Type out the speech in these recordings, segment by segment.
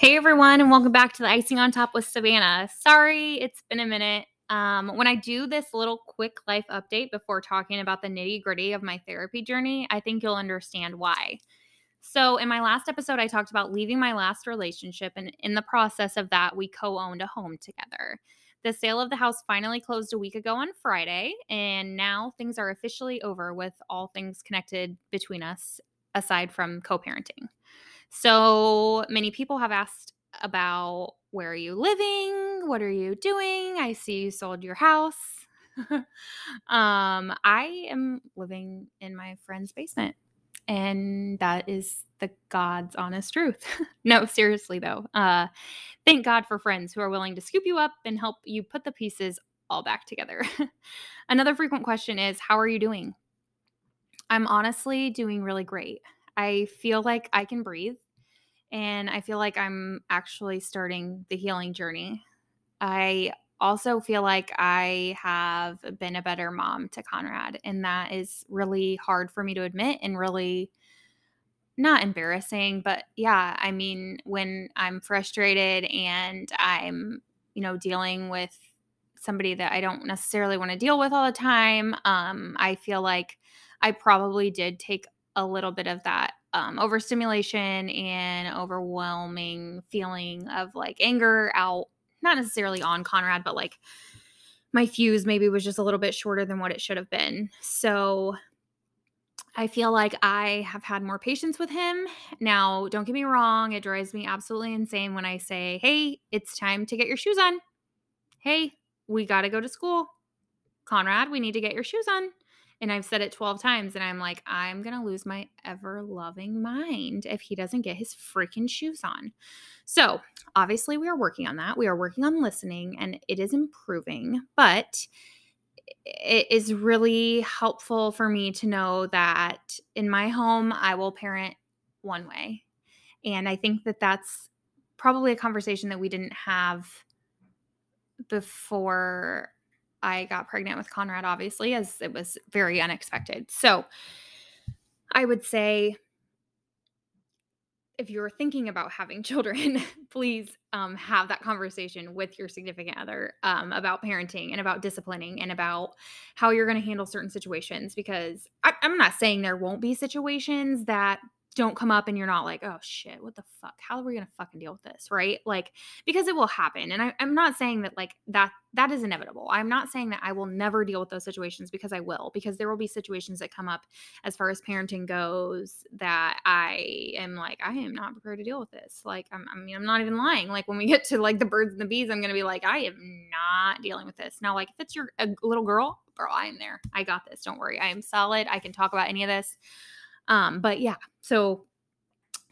Hey everyone, and welcome back to the Icing on Top with Savannah. Sorry, it's been a minute. Um, when I do this little quick life update before talking about the nitty gritty of my therapy journey, I think you'll understand why. So, in my last episode, I talked about leaving my last relationship, and in the process of that, we co owned a home together. The sale of the house finally closed a week ago on Friday, and now things are officially over with all things connected between us aside from co parenting. So many people have asked about where are you living? What are you doing? I see you sold your house. um, I am living in my friend's basement. And that is the God's honest truth. no, seriously though. Uh, thank God for friends who are willing to scoop you up and help you put the pieces all back together. Another frequent question is How are you doing? I'm honestly doing really great. I feel like I can breathe and I feel like I'm actually starting the healing journey. I also feel like I have been a better mom to Conrad, and that is really hard for me to admit and really not embarrassing, but yeah, I mean, when I'm frustrated and I'm, you know, dealing with somebody that I don't necessarily want to deal with all the time, um, I feel like I probably did take a little bit of that um, overstimulation and overwhelming feeling of like anger out, not necessarily on Conrad, but like my fuse maybe was just a little bit shorter than what it should have been. So I feel like I have had more patience with him. Now, don't get me wrong, it drives me absolutely insane when I say, hey, it's time to get your shoes on. Hey, we got to go to school. Conrad, we need to get your shoes on. And I've said it 12 times, and I'm like, I'm going to lose my ever loving mind if he doesn't get his freaking shoes on. So, obviously, we are working on that. We are working on listening, and it is improving, but it is really helpful for me to know that in my home, I will parent one way. And I think that that's probably a conversation that we didn't have before I got pregnant with Conrad, obviously, as it was very unexpected. So I would say if you're thinking about having children, please um, have that conversation with your significant other um, about parenting and about disciplining and about how you're going to handle certain situations. Because I, I'm not saying there won't be situations that don't come up and you're not like, oh shit, what the fuck? How are we gonna fucking deal with this? Right? Like, because it will happen. And I, I'm not saying that like that that is inevitable. I'm not saying that I will never deal with those situations because I will, because there will be situations that come up as far as parenting goes that I am like, I am not prepared to deal with this. Like, I'm, I mean, I'm not even lying. Like, when we get to like the birds and the bees, I'm gonna be like, I am not dealing with this. Now, like, if it's your a little girl, girl, I am there. I got this. Don't worry. I am solid. I can talk about any of this. Um, but yeah, so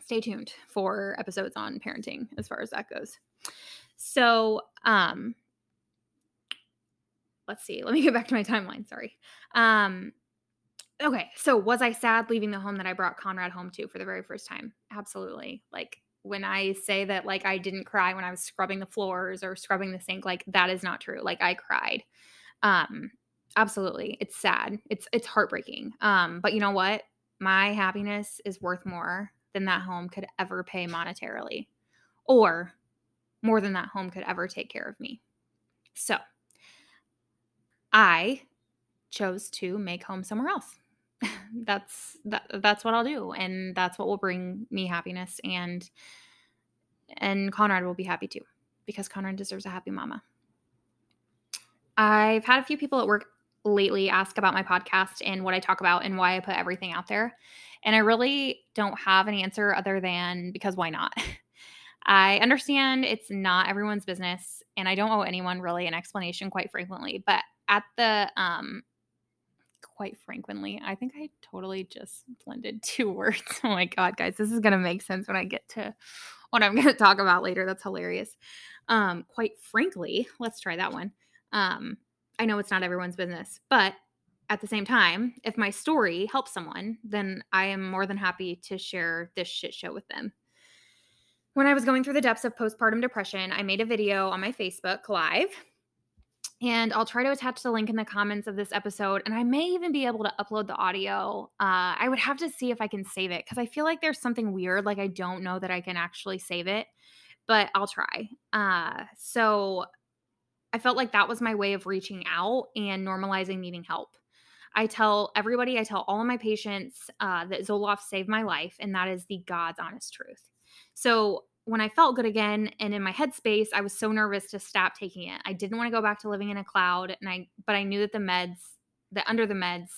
stay tuned for episodes on parenting as far as that goes. So, um, let's see. Let me get back to my timeline. Sorry. Um, okay. So, was I sad leaving the home that I brought Conrad home to for the very first time? Absolutely. Like, when I say that, like, I didn't cry when I was scrubbing the floors or scrubbing the sink, like, that is not true. Like, I cried. Um, absolutely. It's sad. It's, it's heartbreaking. Um, but you know what? My happiness is worth more than that home could ever pay monetarily, or more than that home could ever take care of me. So I chose to make home somewhere else. that's that, that's what I'll do and that's what will bring me happiness and and Conrad will be happy too because Conrad deserves a happy mama. I've had a few people at work lately ask about my podcast and what I talk about and why I put everything out there. And I really don't have an answer other than because why not? I understand it's not everyone's business and I don't owe anyone really an explanation quite frequently, but at the um quite frequently, I think I totally just blended two words. Oh my god, guys, this is going to make sense when I get to what I'm going to talk about later. That's hilarious. Um quite frankly, let's try that one. Um I know it's not everyone's business, but at the same time, if my story helps someone, then I am more than happy to share this shit show with them. When I was going through the depths of postpartum depression, I made a video on my Facebook Live. And I'll try to attach the link in the comments of this episode. And I may even be able to upload the audio. Uh, I would have to see if I can save it because I feel like there's something weird. Like I don't know that I can actually save it but I'll try. Uh, so I felt like that was my way of reaching out and normalizing needing help. I tell everybody, I tell all of my patients uh, that Zoloft saved my life, and that is the God's honest truth. So when I felt good again and in my headspace, I was so nervous to stop taking it. I didn't want to go back to living in a cloud, and I but I knew that the meds, that under the meds,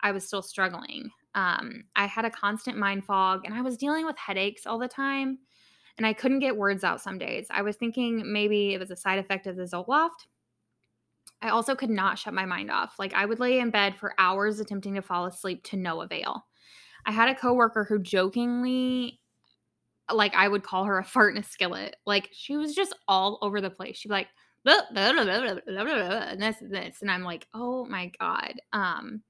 I was still struggling. Um, I had a constant mind fog, and I was dealing with headaches all the time, and I couldn't get words out some days. I was thinking maybe it was a side effect of the Zoloft, I also could not shut my mind off. Like I would lay in bed for hours attempting to fall asleep to no avail. I had a coworker who jokingly like I would call her a fart in a skillet. Like she was just all over the place. She'd be like blah, blah, blah, and this and this and I'm like, "Oh my god." Um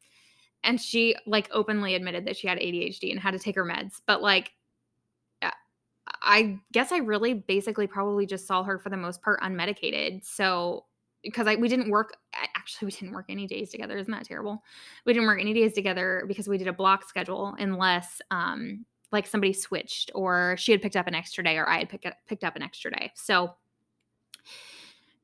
and she like openly admitted that she had ADHD and had to take her meds. But like I guess I really basically probably just saw her for the most part unmedicated. So because I we didn't work actually we didn't work any days together. Isn't that terrible? We didn't work any days together because we did a block schedule unless um like somebody switched or she had picked up an extra day or I had picked picked up an extra day. So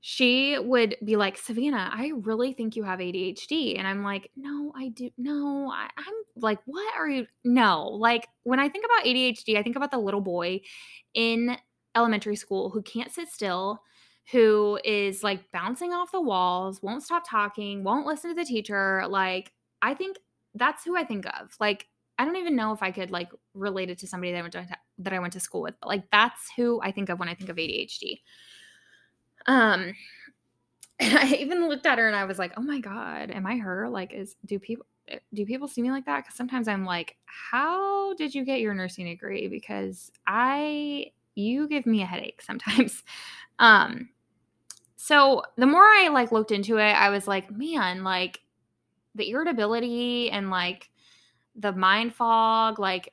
she would be like Savannah I really think you have ADHD and I'm like no I do no I, I'm like what are you no like when I think about ADHD I think about the little boy in elementary school who can't sit still who is like bouncing off the walls, won't stop talking, won't listen to the teacher. Like, I think that's who I think of. Like, I don't even know if I could like relate it to somebody that I went to that I went to school with, but like that's who I think of when I think of ADHD. Um and I even looked at her and I was like, "Oh my god, am I her? Like is do people do people see me like that?" Cuz sometimes I'm like, "How did you get your nursing degree?" because I you give me a headache sometimes. Um so the more I like looked into it, I was like, man, like the irritability and like the mind fog, like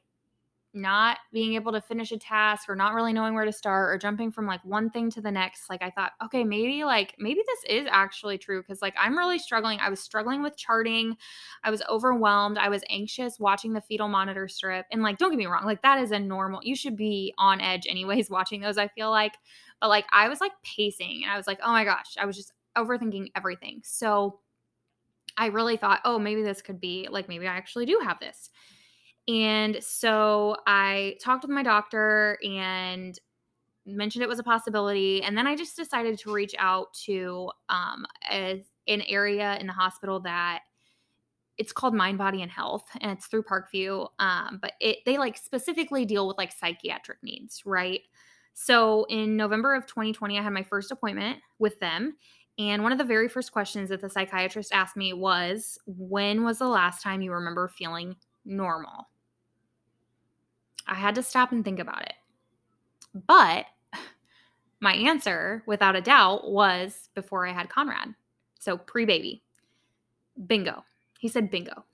not being able to finish a task or not really knowing where to start or jumping from like one thing to the next like i thought okay maybe like maybe this is actually true because like i'm really struggling. I was struggling with charting. I was overwhelmed. I was anxious watching the fetal monitor strip. And like don't get me wrong like that is a normal you should be on edge anyways watching those i feel like. But like i was like pacing and i was like oh my gosh i was just overthinking everything. So i really thought oh maybe this could be like maybe i actually do have this and so I talked with my doctor and mentioned it was a possibility. And then I just decided to reach out to um, a, an area in the hospital that it's called Mind, Body, and Health, and it's through Parkview. Um, but it they like specifically deal with like psychiatric needs, right? So in November of 2020, I had my first appointment with them. And one of the very first questions that the psychiatrist asked me was, When was the last time you remember feeling normal? I had to stop and think about it. But my answer, without a doubt, was before I had Conrad. So pre baby. Bingo. He said bingo.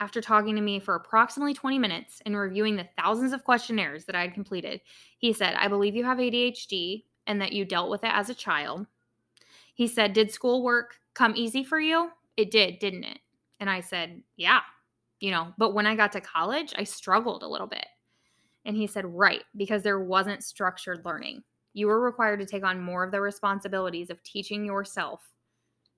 After talking to me for approximately 20 minutes and reviewing the thousands of questionnaires that I had completed, he said, I believe you have ADHD and that you dealt with it as a child. He said, Did schoolwork come easy for you? It did, didn't it? And I said, Yeah, you know, but when I got to college, I struggled a little bit. And he said, Right, because there wasn't structured learning. You were required to take on more of the responsibilities of teaching yourself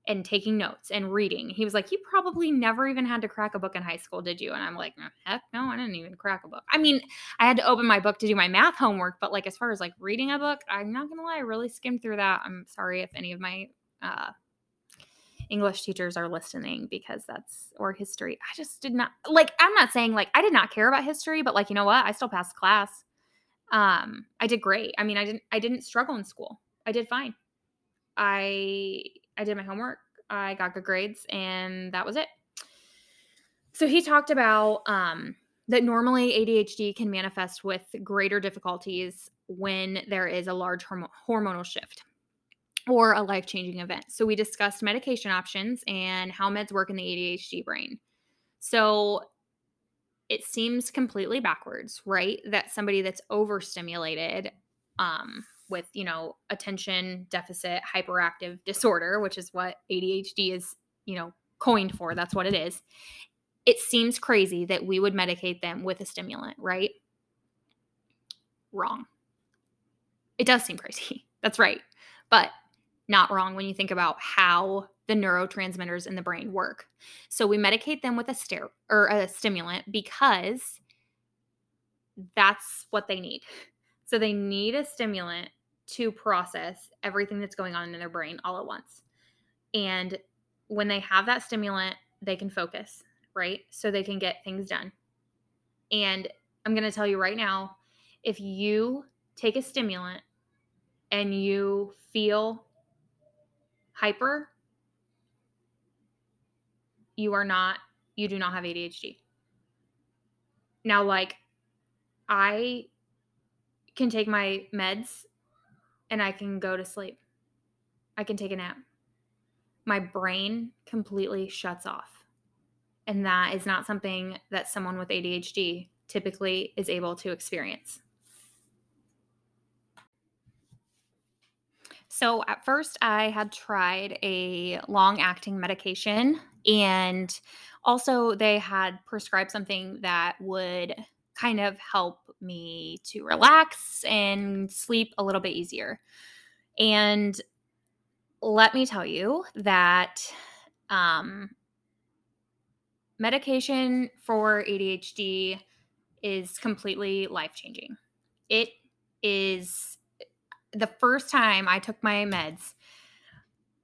and taking notes and reading. He was like, You probably never even had to crack a book in high school, did you? And I'm like, Heck no, I didn't even crack a book. I mean, I had to open my book to do my math homework, but like as far as like reading a book, I'm not gonna lie, I really skimmed through that. I'm sorry if any of my uh English teachers are listening because that's or history. I just did not like I'm not saying like I did not care about history, but like you know what? I still passed class. Um I did great. I mean, I didn't I didn't struggle in school. I did fine. I I did my homework. I got good grades and that was it. So he talked about um that normally ADHD can manifest with greater difficulties when there is a large horm- hormonal shift or a life changing event. So, we discussed medication options and how meds work in the ADHD brain. So, it seems completely backwards, right? That somebody that's overstimulated um, with, you know, attention deficit hyperactive disorder, which is what ADHD is, you know, coined for, that's what it is. It seems crazy that we would medicate them with a stimulant, right? Wrong It does seem crazy. That's right. But not wrong when you think about how the neurotransmitters in the brain work. So we medicate them with a stir or a stimulant because that's what they need. So they need a stimulant to process everything that's going on in their brain all at once. And when they have that stimulant, they can focus, right? So they can get things done. And I'm going to tell you right now if you take a stimulant and you feel hyper, you are not, you do not have ADHD. Now, like, I can take my meds and I can go to sleep. I can take a nap. My brain completely shuts off. And that is not something that someone with ADHD typically is able to experience. So, at first, I had tried a long acting medication, and also they had prescribed something that would kind of help me to relax and sleep a little bit easier. And let me tell you that um, medication for ADHD is completely life changing. It is the first time I took my meds,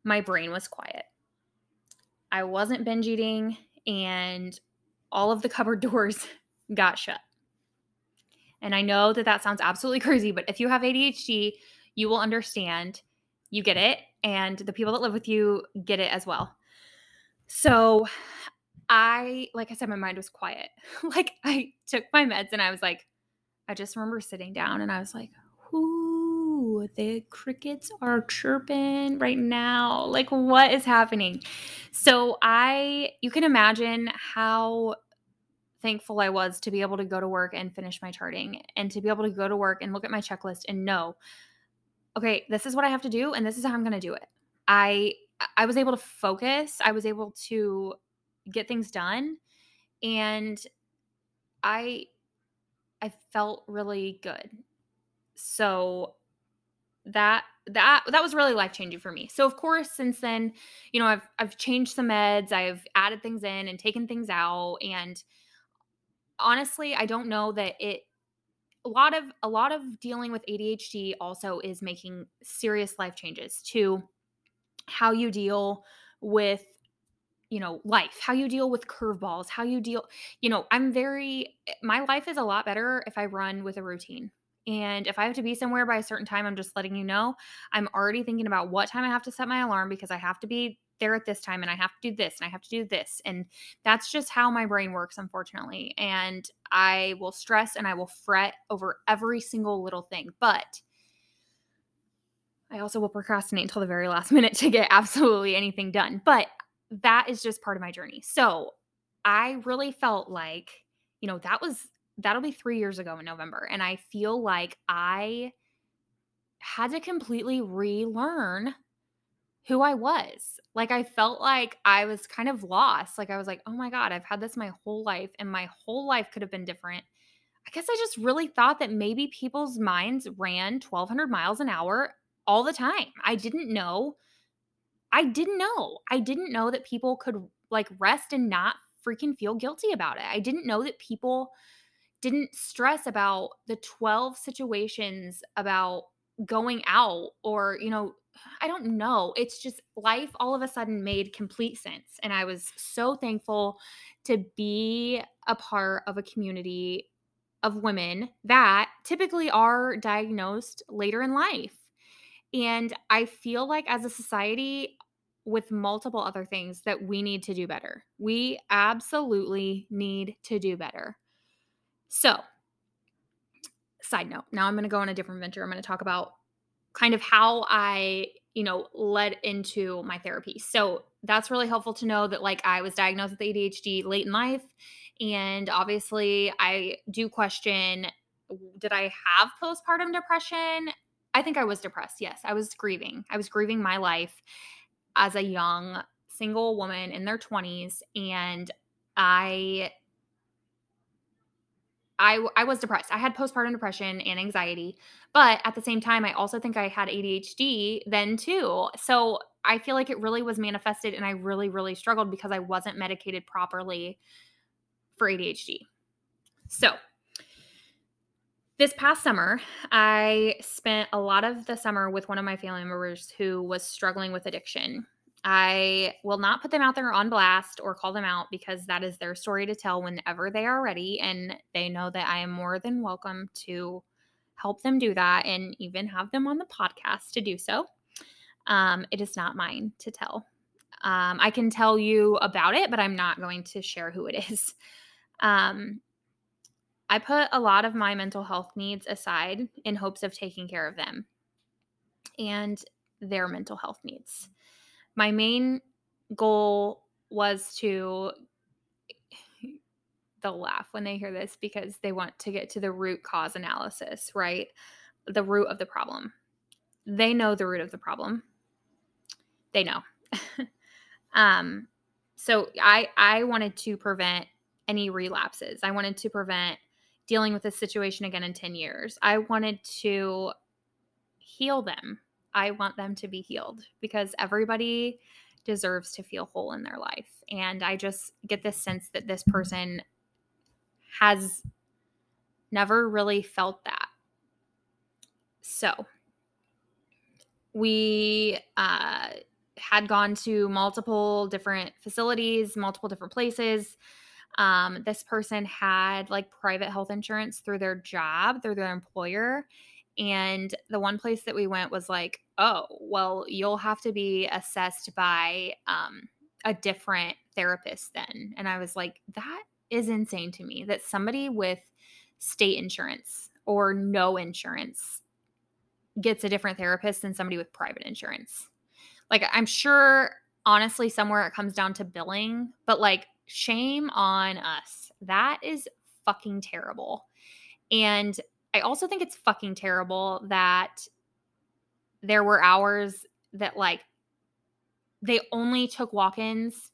my brain was quiet. I wasn't binge eating, and all of the cupboard doors got shut. And I know that that sounds absolutely crazy, but if you have ADHD, you will understand. You get it. And the people that live with you get it as well. So I, like I said, my mind was quiet. like I took my meds and I was like, I just remember sitting down and I was like, "Ooh, the crickets are chirping right now. Like, what is happening? So, I, you can imagine how thankful I was to be able to go to work and finish my charting and to be able to go to work and look at my checklist and know, okay, this is what I have to do and this is how I'm going to do it. I, I was able to focus. I was able to get things done and i i felt really good so that that that was really life changing for me. So of course since then, you know, I've I've changed some meds, I've added things in and taken things out and honestly, I don't know that it a lot of a lot of dealing with ADHD also is making serious life changes to how you deal with you know life how you deal with curveballs how you deal you know i'm very my life is a lot better if i run with a routine and if i have to be somewhere by a certain time i'm just letting you know i'm already thinking about what time i have to set my alarm because i have to be there at this time and i have to do this and i have to do this and that's just how my brain works unfortunately and i will stress and i will fret over every single little thing but I also will procrastinate until the very last minute to get absolutely anything done. But that is just part of my journey. So I really felt like, you know, that was that'll be three years ago in November. And I feel like I had to completely relearn who I was. Like I felt like I was kind of lost. Like I was like, oh my God, I've had this my whole life, and my whole life could have been different. I guess I just really thought that maybe people's minds ran 1200 miles an hour all the time. I didn't know I didn't know. I didn't know that people could like rest and not freaking feel guilty about it. I didn't know that people didn't stress about the 12 situations about going out or, you know, I don't know. It's just life all of a sudden made complete sense. And I was so thankful to be a part of a community of women that typically are diagnosed later in life. And I feel like as a society, with multiple other things, that we need to do better. We absolutely need to do better. So, side note, now I'm going to go on a different venture. I'm going to talk about kind of how I, you know, led into my therapy. So, that's really helpful to know that like I was diagnosed with ADHD late in life and obviously I do question did I have postpartum depression? I think I was depressed. Yes, I was grieving. I was grieving my life as a young single woman in their 20s. And I I I was depressed. I had postpartum depression and anxiety, but at the same time I also think I had ADHD then too. So I feel like it really was manifested and I really really struggled because I wasn't medicated properly for ADHD. So, this past summer, I spent a lot of the summer with one of my family members who was struggling with addiction. I will not put them out there on blast or call them out because that is their story to tell whenever they are ready. And they know that I am more than welcome to help them do that and even have them on the podcast to do so. Um, it is not mine to tell. Um, I can tell you about it, but I'm not going to share who it is. Um, I put a lot of my mental health needs aside in hopes of taking care of them and their mental health needs my main goal was to they'll laugh when they hear this because they want to get to the root cause analysis, right? The root of the problem. They know the root of the problem. They know. um so I I wanted to prevent any relapses. I wanted to prevent dealing with this situation again in 10 years. I wanted to heal them I want them to be healed because everybody deserves to feel whole in their life. And I just get this sense that this person has never really felt that. So we uh, had gone to multiple different facilities, multiple different places. Um, this person had like private health insurance through their job, through their employer. And the one place that we went was like, oh, well, you'll have to be assessed by um, a different therapist then. And I was like, that is insane to me that somebody with state insurance or no insurance gets a different therapist than somebody with private insurance. Like, I'm sure, honestly, somewhere it comes down to billing, but like, shame on us. That is fucking terrible. And I also think it's fucking terrible that there were hours that like they only took walk-ins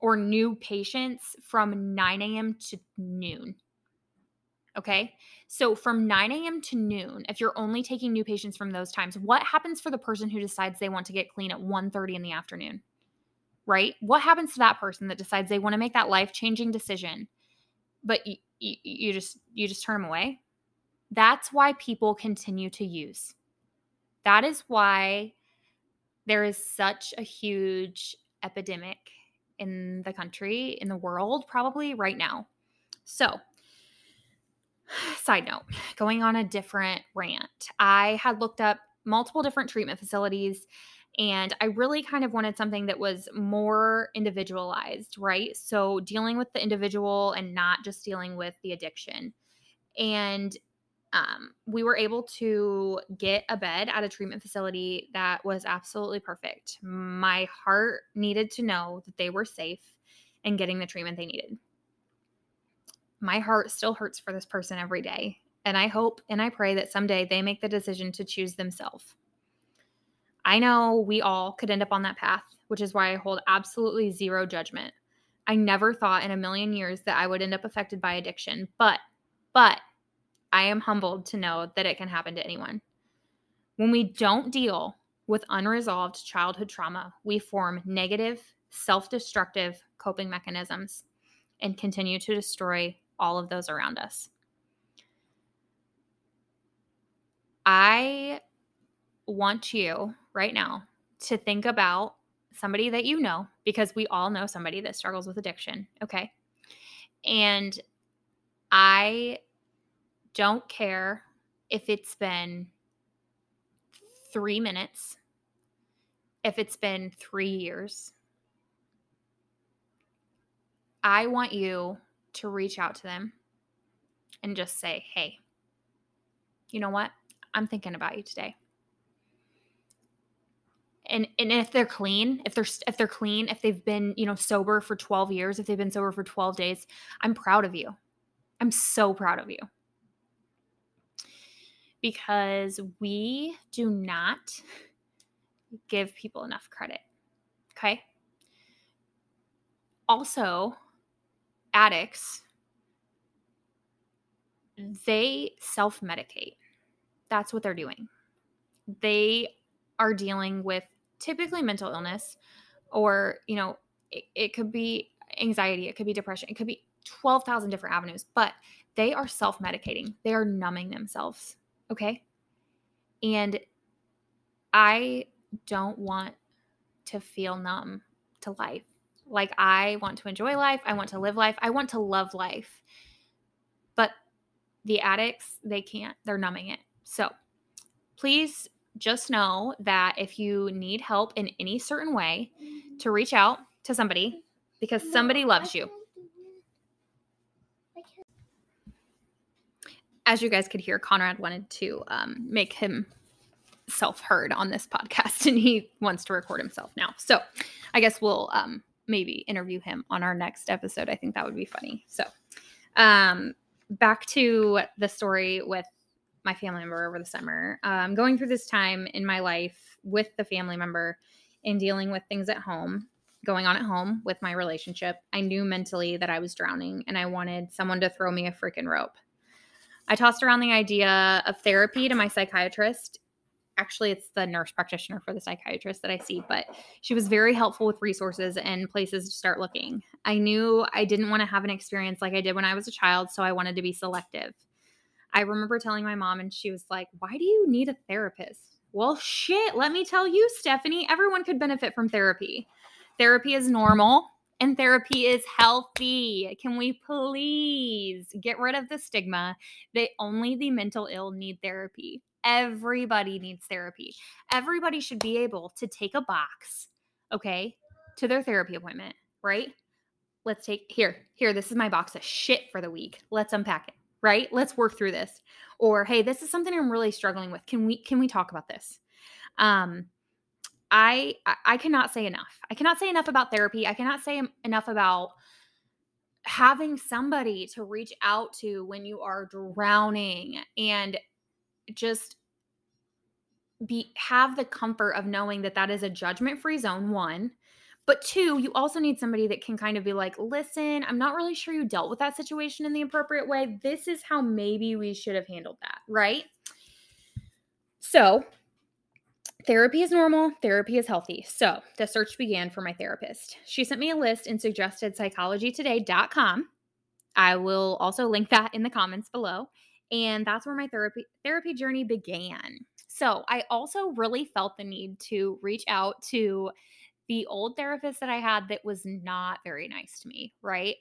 or new patients from 9 a.m. to noon. Okay. So from 9 a.m. to noon, if you're only taking new patients from those times, what happens for the person who decides they want to get clean at 1:30 in the afternoon? Right? What happens to that person that decides they want to make that life-changing decision, but you just you just turn them away? That's why people continue to use. That is why there is such a huge epidemic in the country, in the world, probably right now. So, side note, going on a different rant, I had looked up multiple different treatment facilities and I really kind of wanted something that was more individualized, right? So, dealing with the individual and not just dealing with the addiction. And um, we were able to get a bed at a treatment facility that was absolutely perfect. My heart needed to know that they were safe and getting the treatment they needed. My heart still hurts for this person every day. And I hope and I pray that someday they make the decision to choose themselves. I know we all could end up on that path, which is why I hold absolutely zero judgment. I never thought in a million years that I would end up affected by addiction, but, but I am humbled to know that it can happen to anyone. When we don't deal with unresolved childhood trauma, we form negative, self destructive coping mechanisms and continue to destroy all of those around us. I want you right now to think about somebody that you know, because we all know somebody that struggles with addiction, okay? And I don't care if it's been three minutes, if it's been three years. I want you to reach out to them and just say, hey, you know what? I'm thinking about you today. And, and if they're clean, if they're if they're clean, if they've been, you know, sober for 12 years, if they've been sober for 12 days, I'm proud of you. I'm so proud of you because we do not give people enough credit. Okay. Also, addicts they self medicate. That's what they're doing. They are dealing with typically mental illness or, you know, it, it could be anxiety, it could be depression, it could be 12,000 different avenues, but they are self medicating. They are numbing themselves. Okay. And I don't want to feel numb to life. Like, I want to enjoy life. I want to live life. I want to love life. But the addicts, they can't. They're numbing it. So please just know that if you need help in any certain way, to reach out to somebody because somebody loves you. As you guys could hear, Conrad wanted to um, make himself heard on this podcast and he wants to record himself now. So I guess we'll um, maybe interview him on our next episode. I think that would be funny. So, um, back to the story with my family member over the summer. Um, going through this time in my life with the family member and dealing with things at home, going on at home with my relationship, I knew mentally that I was drowning and I wanted someone to throw me a freaking rope. I tossed around the idea of therapy to my psychiatrist actually it's the nurse practitioner for the psychiatrist that I see, but she was very helpful with resources and places to start looking. I knew I didn't want to have an experience like I did when I was a child, so I wanted to be selective. I remember telling my mom, and she was like, Why do you need a therapist? Well, shit, let me tell you, Stephanie, everyone could benefit from therapy. Therapy is normal and therapy is healthy. Can we please get rid of the stigma that only the mental ill need therapy? Everybody needs therapy. Everybody should be able to take a box, okay, to their therapy appointment, right? Let's take here, here, this is my box of shit for the week. Let's unpack it, right? Let's work through this. Or hey, this is something I'm really struggling with. Can we can we talk about this? Um I I cannot say enough. I cannot say enough about therapy. I cannot say enough about having somebody to reach out to when you are drowning and just be have the comfort of knowing that that is a judgment free zone one but two you also need somebody that can kind of be like listen i'm not really sure you dealt with that situation in the appropriate way this is how maybe we should have handled that right so therapy is normal therapy is healthy so the search began for my therapist she sent me a list and suggested psychologytoday.com i will also link that in the comments below and that's where my therapy therapy journey began. So, I also really felt the need to reach out to the old therapist that I had that was not very nice to me, right?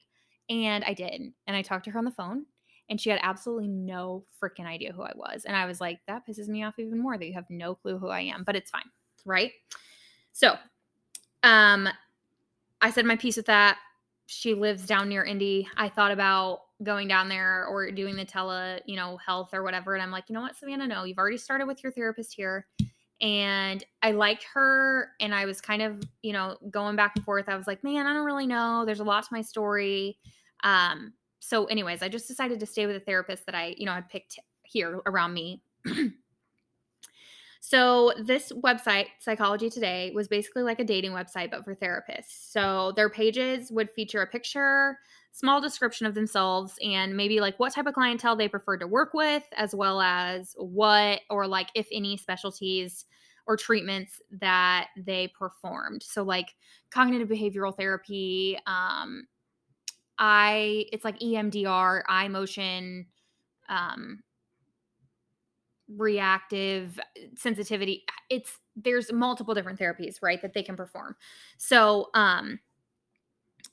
And I did. And I talked to her on the phone and she had absolutely no freaking idea who I was. And I was like, that pisses me off even more that you have no clue who I am, but it's fine, right? So, um I said my piece with that. She lives down near Indy. I thought about going down there or doing the tele, you know, health or whatever. And I'm like, you know what, Savannah, no, you've already started with your therapist here. And I liked her and I was kind of, you know, going back and forth. I was like, man, I don't really know. There's a lot to my story. Um, so anyways, I just decided to stay with a therapist that I, you know, had picked here around me. So, this website, Psychology Today, was basically like a dating website, but for therapists. So, their pages would feature a picture, small description of themselves, and maybe like what type of clientele they prefer to work with, as well as what or like if any specialties or treatments that they performed. So, like cognitive behavioral therapy, um, I, it's like EMDR, eye motion, um, reactive sensitivity it's there's multiple different therapies right that they can perform. So um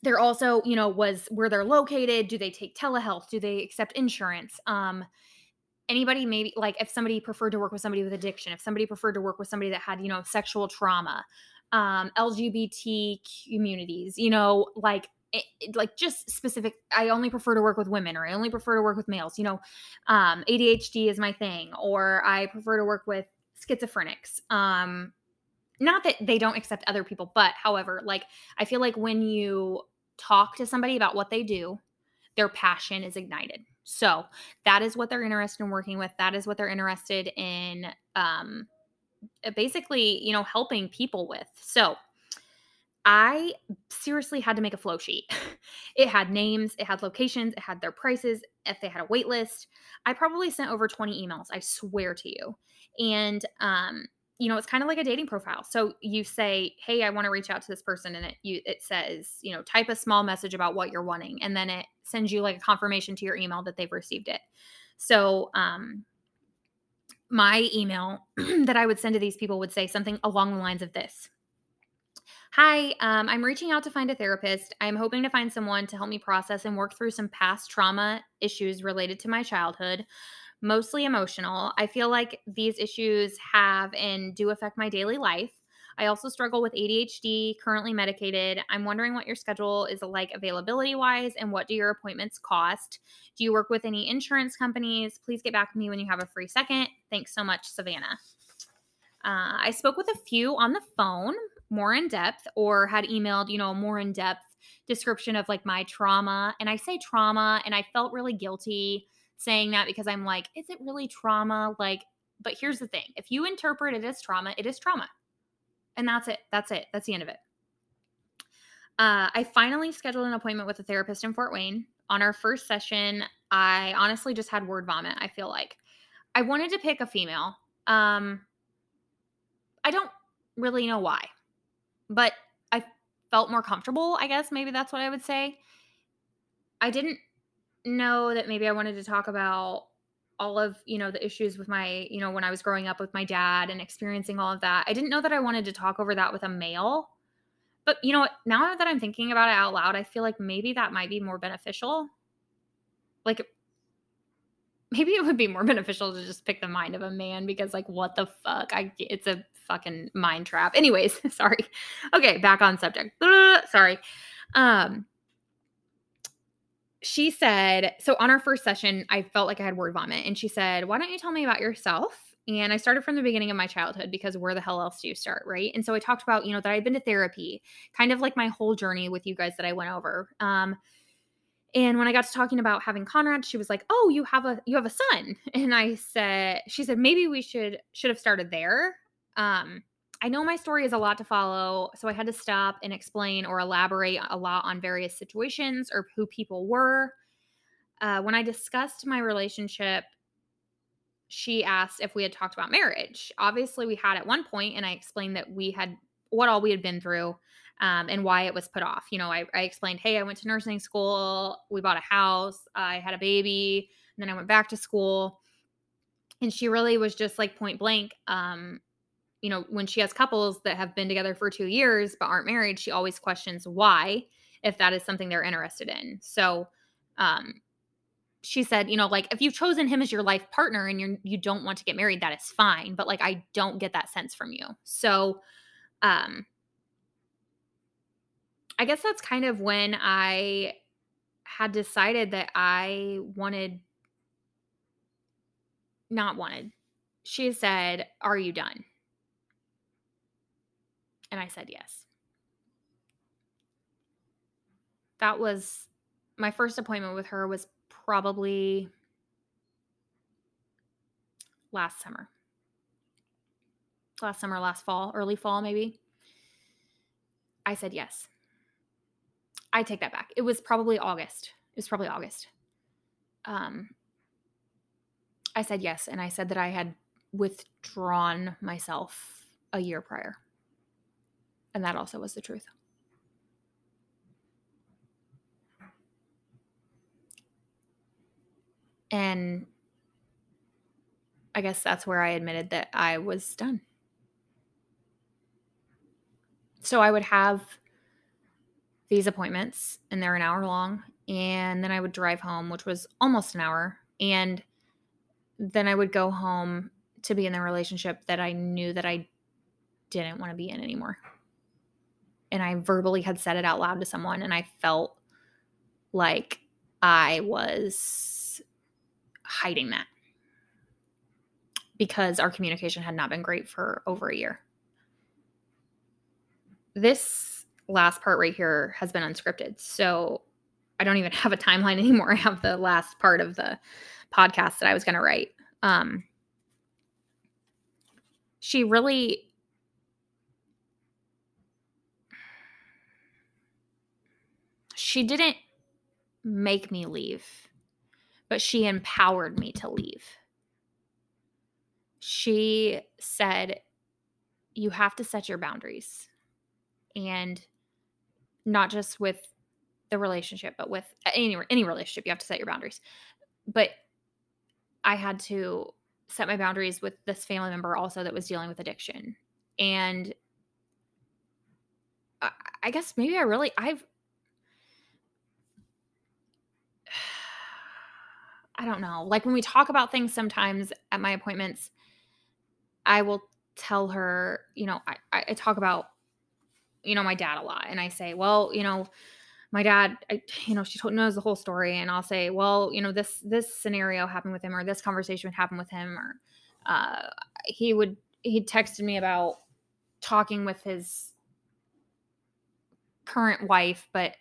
there also you know was where they're located do they take telehealth do they accept insurance um anybody maybe like if somebody preferred to work with somebody with addiction if somebody preferred to work with somebody that had you know sexual trauma um lgbt communities you know like it, it, like just specific i only prefer to work with women or i only prefer to work with males you know um, adhd is my thing or i prefer to work with schizophrenics um, not that they don't accept other people but however like i feel like when you talk to somebody about what they do their passion is ignited. So that is what they're interested in working with that is what they're interested in um, basically you know helping people with. So I seriously had to make a flow sheet. it had names, it had locations, it had their prices, if they had a wait list. I probably sent over 20 emails, I swear to you. And um, you know, it's kind of like a dating profile. So you say, "Hey, I want to reach out to this person," and it you it says, you know, type a small message about what you're wanting, and then it sends you like a confirmation to your email that they've received it. So, um, my email that I would send to these people would say something along the lines of this Hi, um, I'm reaching out to find a therapist. I'm hoping to find someone to help me process and work through some past trauma issues related to my childhood, mostly emotional. I feel like these issues have and do affect my daily life. I also struggle with ADHD, currently medicated. I'm wondering what your schedule is like availability wise and what do your appointments cost? Do you work with any insurance companies? Please get back to me when you have a free second. Thanks so much, Savannah. Uh, I spoke with a few on the phone, more in depth or had emailed, you know, more in depth description of like my trauma. And I say trauma and I felt really guilty saying that because I'm like, is it really trauma? Like, but here's the thing if you interpret it as trauma, it is trauma. And that's it. That's it. That's the end of it. Uh, I finally scheduled an appointment with a therapist in Fort Wayne. On our first session, I honestly just had word vomit. I feel like I wanted to pick a female. Um, I don't really know why but I felt more comfortable, I guess maybe that's what I would say. I didn't know that maybe I wanted to talk about all of, you know, the issues with my, you know, when I was growing up with my dad and experiencing all of that. I didn't know that I wanted to talk over that with a male. But you know what? Now that I'm thinking about it out loud, I feel like maybe that might be more beneficial. Like maybe it would be more beneficial to just pick the mind of a man because like what the fuck? I it's a fucking mind trap. Anyways, sorry. Okay, back on subject. sorry. Um she said, so on our first session, I felt like I had word vomit. And she said, Why don't you tell me about yourself? And I started from the beginning of my childhood because where the hell else do you start, right? And so I talked about, you know, that I'd been to therapy, kind of like my whole journey with you guys that I went over. Um, and when I got to talking about having Conrad, she was like, "Oh, you have a you have a son." And I said, she said, "Maybe we should should have started there." Um, I know my story is a lot to follow, so I had to stop and explain or elaborate a lot on various situations or who people were. Uh, when I discussed my relationship, she asked if we had talked about marriage. Obviously, we had at one point, and I explained that we had what all we had been through um, and why it was put off. You know, I, I explained, hey, I went to nursing school, we bought a house, I had a baby, and then I went back to school. And she really was just like point blank. Um, you know, when she has couples that have been together for two years but aren't married, she always questions why, if that is something they're interested in. So, um, she said, you know, like if you've chosen him as your life partner and you're you don't want to get married, that is fine. But like I don't get that sense from you. So, um, I guess that's kind of when I had decided that I wanted not wanted. She said, "Are you done?" And I said, "Yes." That was my first appointment with her was probably last summer. Last summer, last fall, early fall maybe. I said yes. I take that back. It was probably August. It was probably August. Um, I said yes, and I said that I had withdrawn myself a year prior. And that also was the truth. And I guess that's where I admitted that I was done. So I would have these appointments and they're an hour long and then I would drive home which was almost an hour and then I would go home to be in the relationship that I knew that I didn't want to be in anymore. And I verbally had said it out loud to someone and I felt like I was hiding that because our communication had not been great for over a year. This last part right here has been unscripted. So I don't even have a timeline anymore. I have the last part of the podcast that I was going to write. Um, she really she didn't make me leave, but she empowered me to leave. She said, You have to set your boundaries. And not just with the relationship, but with any, any relationship, you have to set your boundaries. But I had to set my boundaries with this family member also that was dealing with addiction. And I, I guess maybe I really, I've, I don't know. Like when we talk about things sometimes at my appointments, I will tell her, you know, I, I talk about, you know, my dad a lot. And I say, well, you know, my dad, I, you know, she told, knows the whole story. And I'll say, well, you know, this, this scenario happened with him or this conversation would happen with him or uh, he would, he texted me about talking with his current wife, but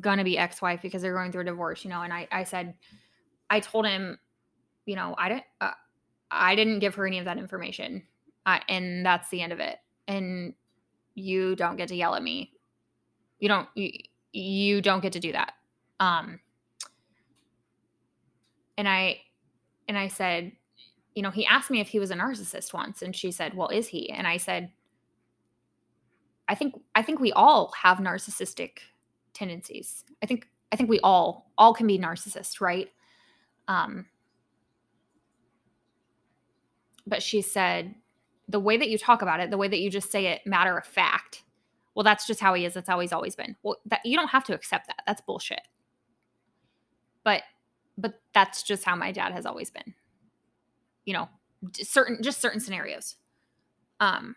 gonna be ex-wife because they're going through a divorce, you know. And I, I said, I told him, you know, I didn't, uh, I didn't give her any of that information, uh, and that's the end of it. And you don't get to yell at me. You don't. You, you don't get to do that. Um. And I, and I said, you know, he asked me if he was a narcissist once, and she said, "Well, is he?" And I said, I think I think we all have narcissistic tendencies. I think I think we all all can be narcissists, right? Um, but she said, the way that you talk about it, the way that you just say it matter of fact, well, that's just how he is. That's how he's always been. Well, that you don't have to accept that. That's bullshit. But but that's just how my dad has always been. You know, certain just certain scenarios. Um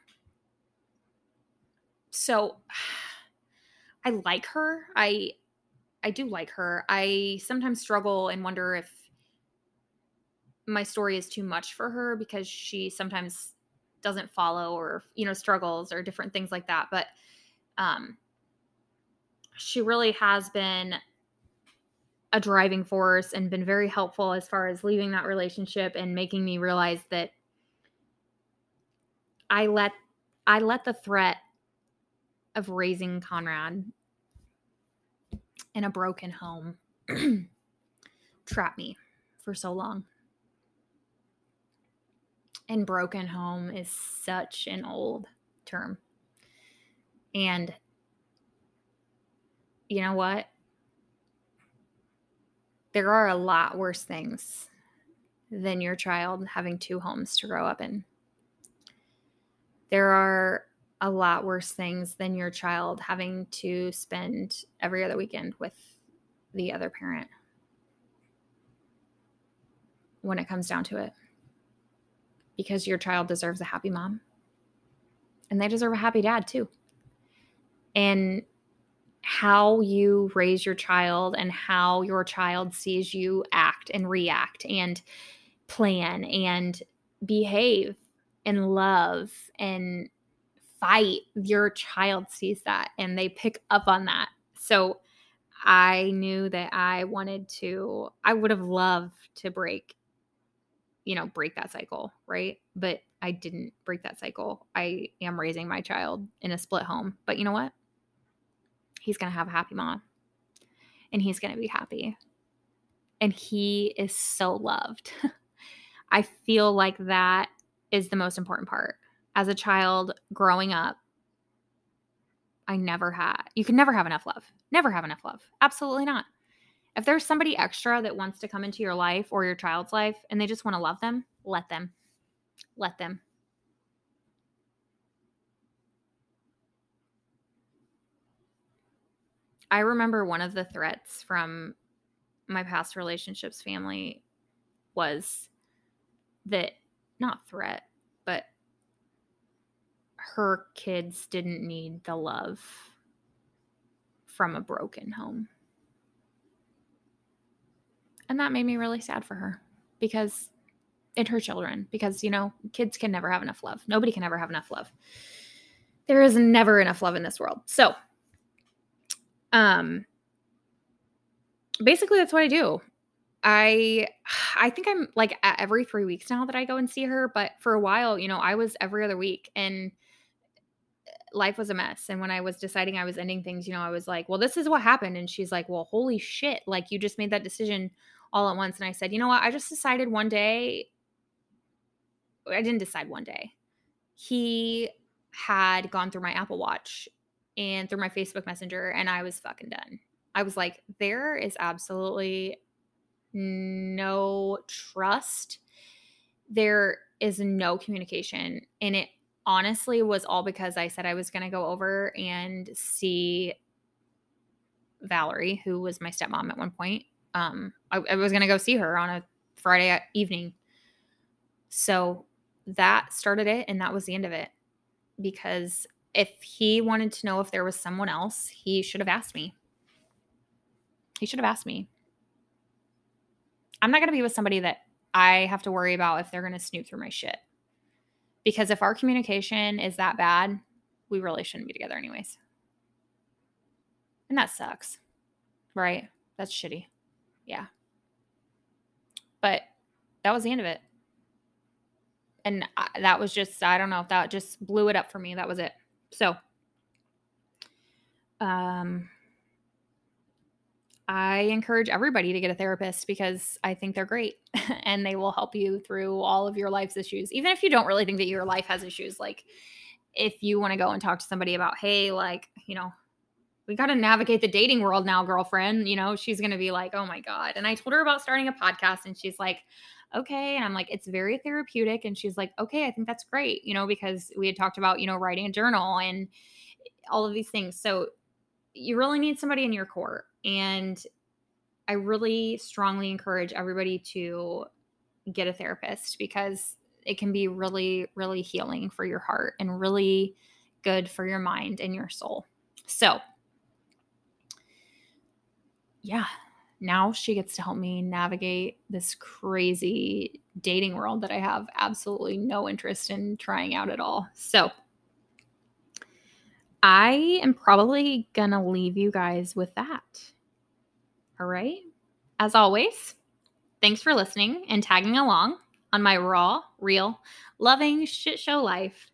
so I like her. I I do like her. I sometimes struggle and wonder if my story is too much for her because she sometimes doesn't follow or you know struggles or different things like that but um she really has been a driving force and been very helpful as far as leaving that relationship and making me realize that I let I let the threat of raising Conrad in a broken home trap me for so long and broken home is such an old term. And you know what? There are a lot worse things than your child having two homes to grow up in. There are a lot worse things than your child having to spend every other weekend with the other parent when it comes down to it because your child deserves a happy mom and they deserve a happy dad too. And how you raise your child and how your child sees you act and react and plan and behave and love and fight, your child sees that and they pick up on that. So I knew that I wanted to, I would have loved to break you know, break that cycle, right? But I didn't break that cycle. I am raising my child in a split home. But you know what? He's going to have a happy mom and he's going to be happy. And he is so loved. I feel like that is the most important part. As a child growing up, I never had, you can never have enough love. Never have enough love. Absolutely not. If there's somebody extra that wants to come into your life or your child's life and they just want to love them, let them. Let them. I remember one of the threats from my past relationships family was that not threat, but her kids didn't need the love from a broken home. And that made me really sad for her because and her children, because, you know, kids can never have enough love. Nobody can ever have enough love. There is never enough love in this world. So, um, basically that's what I do. I I think I'm like every 3 weeks now that I go and see her, but for a while, you know, I was every other week and life was a mess. And when I was deciding I was ending things, you know, I was like, well, this is what happened. And she's like, well, holy shit. Like, you just made that decision all at once. And I said, you know what? I just decided one day, I didn't decide one day. He had gone through my Apple Watch and through my Facebook Messenger, and I was fucking done. I was like, there is absolutely no trust. There is no communication. And it honestly was all because I said I was going to go over and see Valerie, who was my stepmom at one point. Um, I, I was going to go see her on a Friday evening. So that started it, and that was the end of it. Because if he wanted to know if there was someone else, he should have asked me. He should have asked me. I'm not going to be with somebody that I have to worry about if they're going to snoop through my shit. Because if our communication is that bad, we really shouldn't be together, anyways. And that sucks, right? That's shitty. Yeah. But that was the end of it. And I, that was just, I don't know, that just blew it up for me. That was it. So, um, I encourage everybody to get a therapist because I think they're great and they will help you through all of your life's issues. Even if you don't really think that your life has issues, like if you want to go and talk to somebody about, hey, like, you know, we got to navigate the dating world now, girlfriend, you know, she's going to be like, oh my God. And I told her about starting a podcast and she's like, okay. And I'm like, it's very therapeutic. And she's like, okay, I think that's great, you know, because we had talked about, you know, writing a journal and all of these things. So you really need somebody in your court and I really strongly encourage everybody to get a therapist because it can be really, really healing for your heart and really good for your mind and your soul. So, yeah, now she gets to help me navigate this crazy dating world that I have absolutely no interest in trying out at all. So, I am probably going to leave you guys with that. All right. As always, thanks for listening and tagging along on my raw, real, loving shit show life.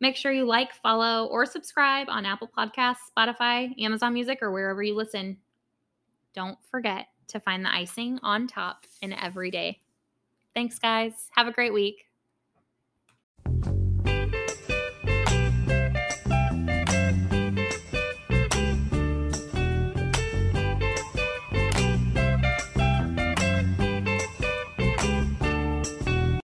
Make sure you like, follow, or subscribe on Apple Podcasts, Spotify, Amazon Music, or wherever you listen don't forget to find the icing on top in every day. Thanks, guys. Have a great week.